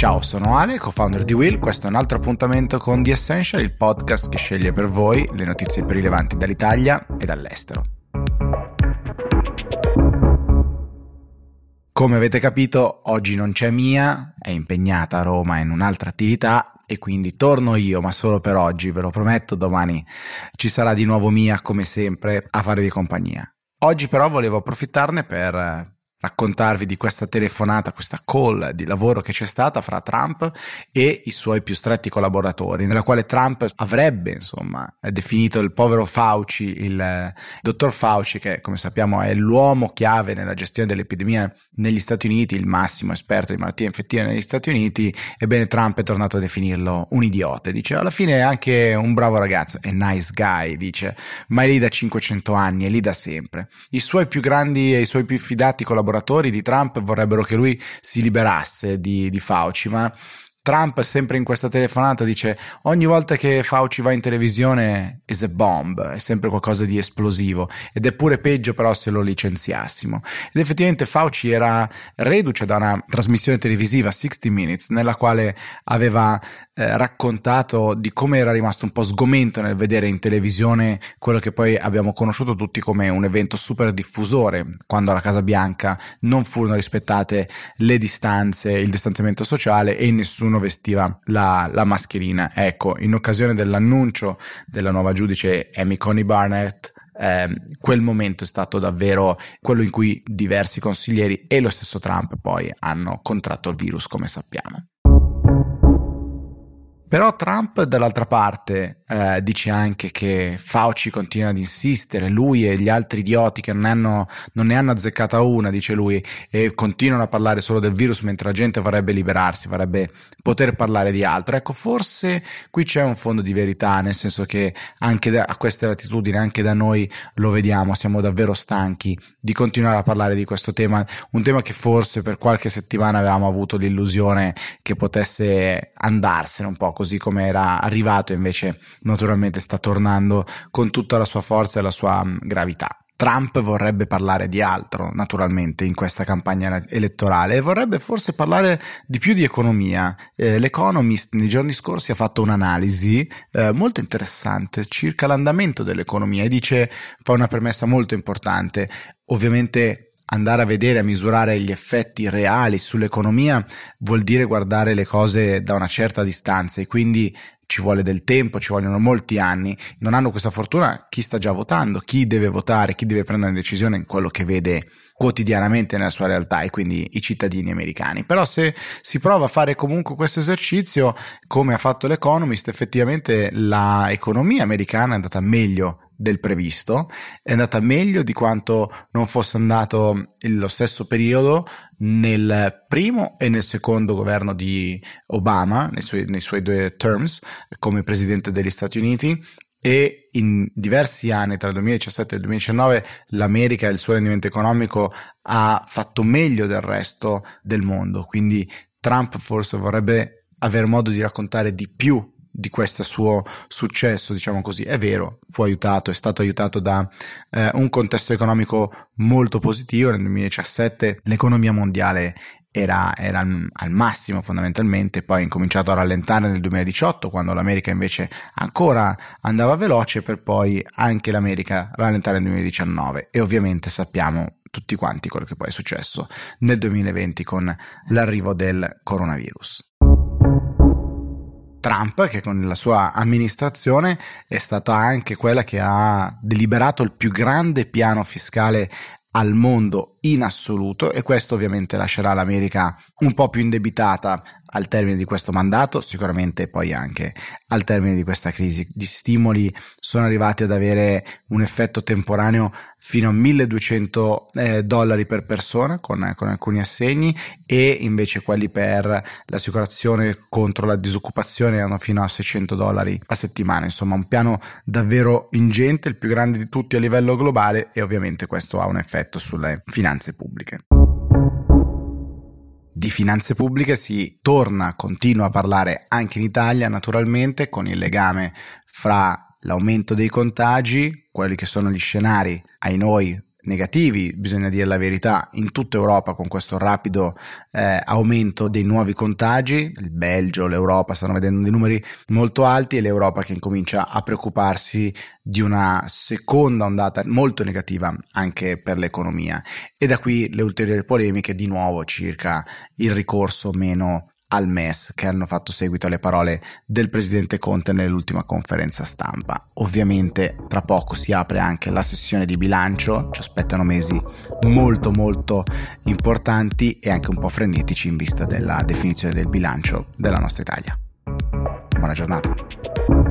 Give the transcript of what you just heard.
Ciao, sono Ale, co-founder di Will. Questo è un altro appuntamento con The Essential, il podcast che sceglie per voi le notizie più rilevanti dall'Italia e dall'estero. Come avete capito, oggi non c'è Mia, è impegnata a Roma in un'altra attività e quindi torno io, ma solo per oggi, ve lo prometto, domani ci sarà di nuovo Mia, come sempre, a farvi compagnia. Oggi però volevo approfittarne per raccontarvi di questa telefonata, questa call di lavoro che c'è stata fra Trump e i suoi più stretti collaboratori, nella quale Trump avrebbe, insomma, definito il povero Fauci, il eh, dottor Fauci, che come sappiamo è l'uomo chiave nella gestione dell'epidemia negli Stati Uniti, il massimo esperto di malattie infettive negli Stati Uniti, ebbene Trump è tornato a definirlo un idiota, dice alla fine è anche un bravo ragazzo, è nice guy, dice, ma è lì da 500 anni, è lì da sempre. I suoi più grandi e i suoi più fidati collaboratori collaboratori di Trump vorrebbero che lui si liberasse di, di Fauci, ma Trump sempre in questa telefonata dice ogni volta che Fauci va in televisione is a bomb, è sempre qualcosa di esplosivo ed è pure peggio però se lo licenziassimo. Ed effettivamente Fauci era reduce da una trasmissione televisiva 60 Minutes nella quale aveva eh, raccontato di come era rimasto un po' sgomento nel vedere in televisione quello che poi abbiamo conosciuto tutti come un evento super diffusore quando alla Casa Bianca non furono rispettate le distanze, il distanziamento sociale e nessuno nessuno vestiva la, la mascherina. Ecco, in occasione dell'annuncio della nuova giudice Amy Coney Barnett, eh, quel momento è stato davvero quello in cui diversi consiglieri e lo stesso Trump poi hanno contratto il virus, come sappiamo. Però Trump dall'altra parte eh, dice anche che Fauci continua ad insistere, lui e gli altri idioti che non, hanno, non, ne hanno azzeccata una, dice lui, e continuano a parlare solo del virus mentre la gente vorrebbe liberarsi, vorrebbe poter parlare di altro. Ecco, forse qui c'è un fondo di verità, nel senso che anche da, a queste latitudini, anche da noi lo vediamo, siamo davvero stanchi di continuare a parlare di questo tema, un tema che forse per qualche settimana avevamo avuto l'illusione che potesse andarsene un po' così come era arrivato, invece naturalmente sta tornando con tutta la sua forza e la sua mm, gravità. Trump vorrebbe parlare di altro, naturalmente, in questa campagna elettorale e vorrebbe forse parlare di più di economia. Eh, L'Economist nei giorni scorsi ha fatto un'analisi eh, molto interessante circa l'andamento dell'economia e dice, fa una premessa molto importante. Ovviamente andare a vedere, a misurare gli effetti reali sull'economia vuol dire guardare le cose da una certa distanza e quindi ci vuole del tempo, ci vogliono molti anni. Non hanno questa fortuna chi sta già votando, chi deve votare, chi deve prendere una decisione in quello che vede quotidianamente nella sua realtà e quindi i cittadini americani. Però se si prova a fare comunque questo esercizio, come ha fatto l'Economist, effettivamente l'economia americana è andata meglio del previsto, è andata meglio di quanto non fosse andato lo stesso periodo nel primo e nel secondo governo di Obama, nei suoi, nei suoi due terms come presidente degli Stati Uniti. E in diversi anni tra il 2017 e il 2019 l'America e il suo rendimento economico ha fatto meglio del resto del mondo, quindi Trump forse vorrebbe avere modo di raccontare di più di questo suo successo, diciamo così. È vero, fu aiutato, è stato aiutato da eh, un contesto economico molto positivo. Nel 2017 l'economia mondiale era, era, al massimo fondamentalmente, poi ha incominciato a rallentare nel 2018 quando l'America invece ancora andava veloce per poi anche l'America rallentare nel 2019 e ovviamente sappiamo tutti quanti quello che poi è successo nel 2020 con l'arrivo del coronavirus. Trump, che con la sua amministrazione è stata anche quella che ha deliberato il più grande piano fiscale al mondo in assoluto e questo ovviamente lascerà l'America un po' più indebitata al termine di questo mandato, sicuramente poi anche al termine di questa crisi. Gli stimoli sono arrivati ad avere un effetto temporaneo fino a 1200 eh, dollari per persona con, con, alcuni assegni e invece quelli per l'assicurazione contro la disoccupazione erano fino a 600 dollari a settimana. Insomma, un piano davvero ingente, il più grande di tutti a livello globale e ovviamente questo ha un effetto sulle finanze pubbliche. Di finanze pubbliche si torna, continua a parlare anche in Italia naturalmente con il legame fra l'aumento dei contagi, quelli che sono gli scenari ai noi negativi, bisogna dire la verità, in tutta Europa con questo rapido eh, aumento dei nuovi contagi, il Belgio, l'Europa stanno vedendo dei numeri molto alti e l'Europa che incomincia a preoccuparsi di una seconda ondata molto negativa anche per l'economia. E da qui le ulteriori polemiche di nuovo circa il ricorso meno al MES che hanno fatto seguito alle parole del presidente Conte nell'ultima conferenza stampa. Ovviamente tra poco si apre anche la sessione di bilancio, ci aspettano mesi molto molto importanti e anche un po' frenetici in vista della definizione del bilancio della nostra Italia. Buona giornata.